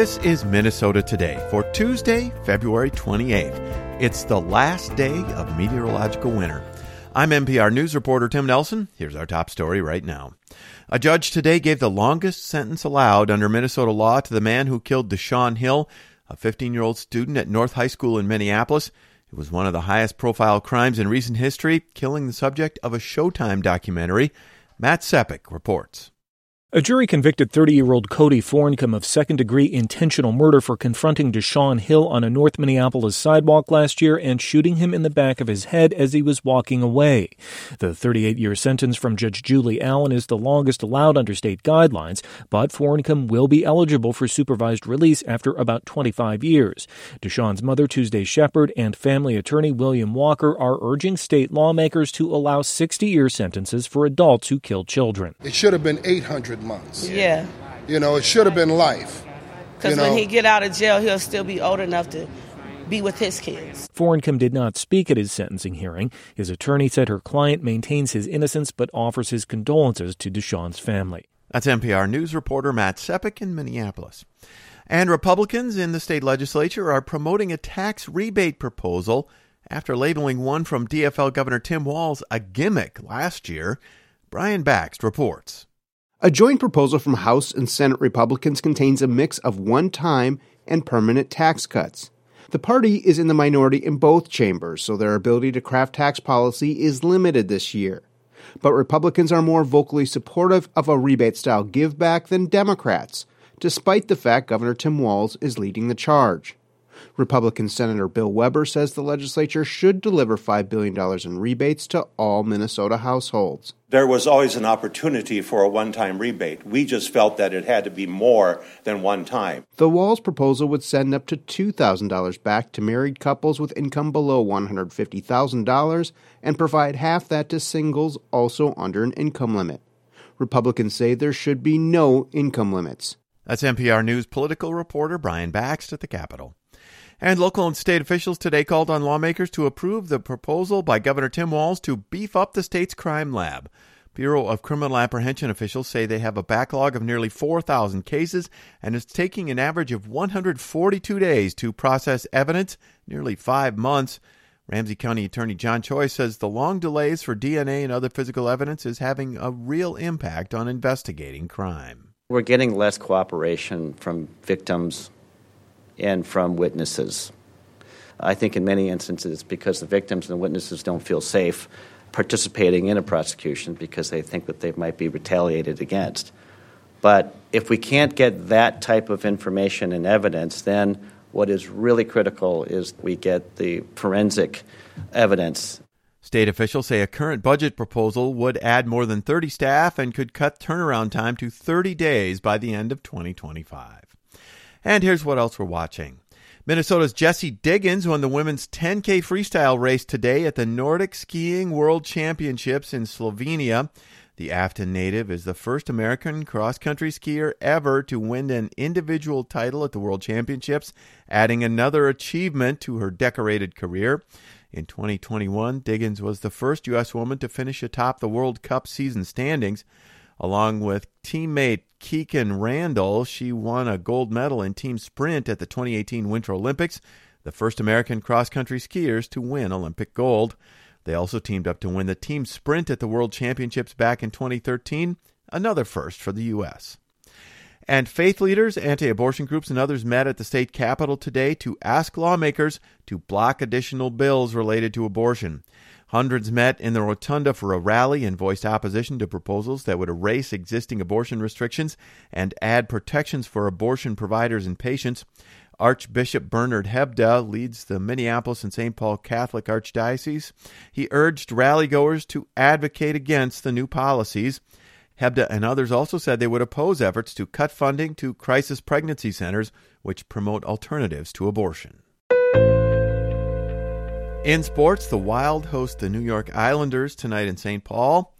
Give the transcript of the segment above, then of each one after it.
This is Minnesota Today for Tuesday, February 28th. It's the last day of meteorological winter. I'm MPR News reporter Tim Nelson. Here's our top story right now. A judge today gave the longest sentence allowed under Minnesota law to the man who killed Deshaun Hill, a 15 year old student at North High School in Minneapolis. It was one of the highest profile crimes in recent history, killing the subject of a Showtime documentary. Matt Sepic reports. A jury convicted 30 year old Cody Fohrenkam of second degree intentional murder for confronting Deshaun Hill on a North Minneapolis sidewalk last year and shooting him in the back of his head as he was walking away. The 38 year sentence from Judge Julie Allen is the longest allowed under state guidelines, but Forncombe will be eligible for supervised release after about 25 years. Deshaun's mother, Tuesday Shepherd, and family attorney William Walker are urging state lawmakers to allow 60 year sentences for adults who kill children. It should have been 800 months. Yeah. You know, it should have been life. Because when he get out of jail, he'll still be old enough to be with his kids. Fohrenkam did not speak at his sentencing hearing. His attorney said her client maintains his innocence but offers his condolences to Deshaun's family. That's MPR News reporter Matt Sepic in Minneapolis. And Republicans in the state legislature are promoting a tax rebate proposal after labeling one from DFL Governor Tim Walz a gimmick last year. Brian Bakst reports. A joint proposal from House and Senate Republicans contains a mix of one time and permanent tax cuts. The party is in the minority in both chambers, so their ability to craft tax policy is limited this year. But Republicans are more vocally supportive of a rebate style give back than Democrats, despite the fact Governor Tim Walz is leading the charge. Republican Senator Bill Weber says the legislature should deliver $5 billion in rebates to all Minnesota households. There was always an opportunity for a one time rebate. We just felt that it had to be more than one time. The Walz proposal would send up to $2,000 back to married couples with income below $150,000 and provide half that to singles also under an income limit. Republicans say there should be no income limits. That's MPR News political reporter Brian Bakst at the Capitol. And local and state officials today called on lawmakers to approve the proposal by Governor Tim Walz to beef up the state's crime lab. Bureau of Criminal Apprehension officials say they have a backlog of nearly 4,000 cases and it's taking an average of 142 days to process evidence, nearly five months. Ramsey County Attorney John Choi says the long delays for DNA and other physical evidence is having a real impact on investigating crime. We're getting less cooperation from victims and from witnesses. I think in many instances, because the victims and the witnesses don't feel safe participating in a prosecution because they think that they might be retaliated against. But if we can't get that type of information and evidence, then what is really critical is we get the forensic evidence. State officials say a current budget proposal would add more than 30 staff and could cut turnaround time to 30 days by the end of 2025. And here's what else we're watching. Minnesota's Jessie Diggins won the women's 10K freestyle race today at the Nordic Skiing World Championships in Slovenia. The Afton native is the first American cross country skier ever to win an individual title at the World Championships, adding another achievement to her decorated career. In 2021, Diggins was the first U.S. woman to finish atop the World Cup season standings. Along with teammate Kikkan Randall, she won a gold medal in team sprint at the 2018 Winter Olympics, the first American cross country skiers to win Olympic gold. They also teamed up to win the team sprint at the World Championships back in 2013, another first for the U.S. And faith leaders, anti abortion groups, and others met at the state capitol today to ask lawmakers to block additional bills related to abortion. Hundreds met in the rotunda for a rally and voiced opposition to proposals that would erase existing abortion restrictions and add protections for abortion providers and patients. Archbishop Bernard Hebda leads the Minneapolis and St. Paul Catholic Archdiocese. He urged rallygoers to advocate against the new policies. Hebda and others also said they would oppose efforts to cut funding to crisis pregnancy centers, which promote alternatives to abortion. In sports, the Wild host the New York Islanders tonight in St. Paul.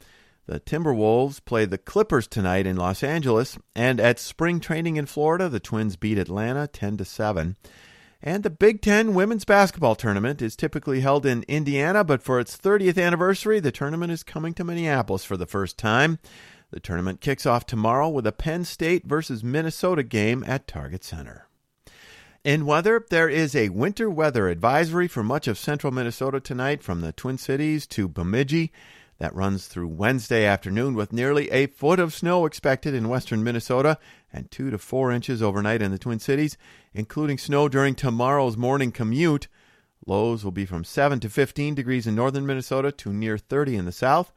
The Timberwolves play the Clippers tonight in Los Angeles, and at spring training in Florida, the Twins beat Atlanta 10 to 7. And the Big 10 women's basketball tournament is typically held in Indiana, but for its 30th anniversary, the tournament is coming to Minneapolis for the first time. The tournament kicks off tomorrow with a Penn State versus Minnesota game at Target Center. In weather, there is a winter weather advisory for much of central Minnesota tonight from the Twin Cities to Bemidji. That runs through Wednesday afternoon with nearly a foot of snow expected in western Minnesota and two to four inches overnight in the Twin Cities, including snow during tomorrow's morning commute. Lows will be from 7 to 15 degrees in northern Minnesota to near 30 in the south.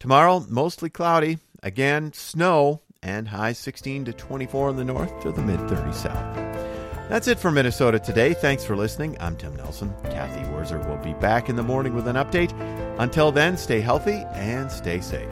Tomorrow, mostly cloudy. Again, snow and high 16 to 24 in the north to the mid 30s south. That's it for Minnesota today. Thanks for listening. I'm Tim Nelson. Cathy Wurzer will be back in the morning with an update. Until then, stay healthy and stay safe.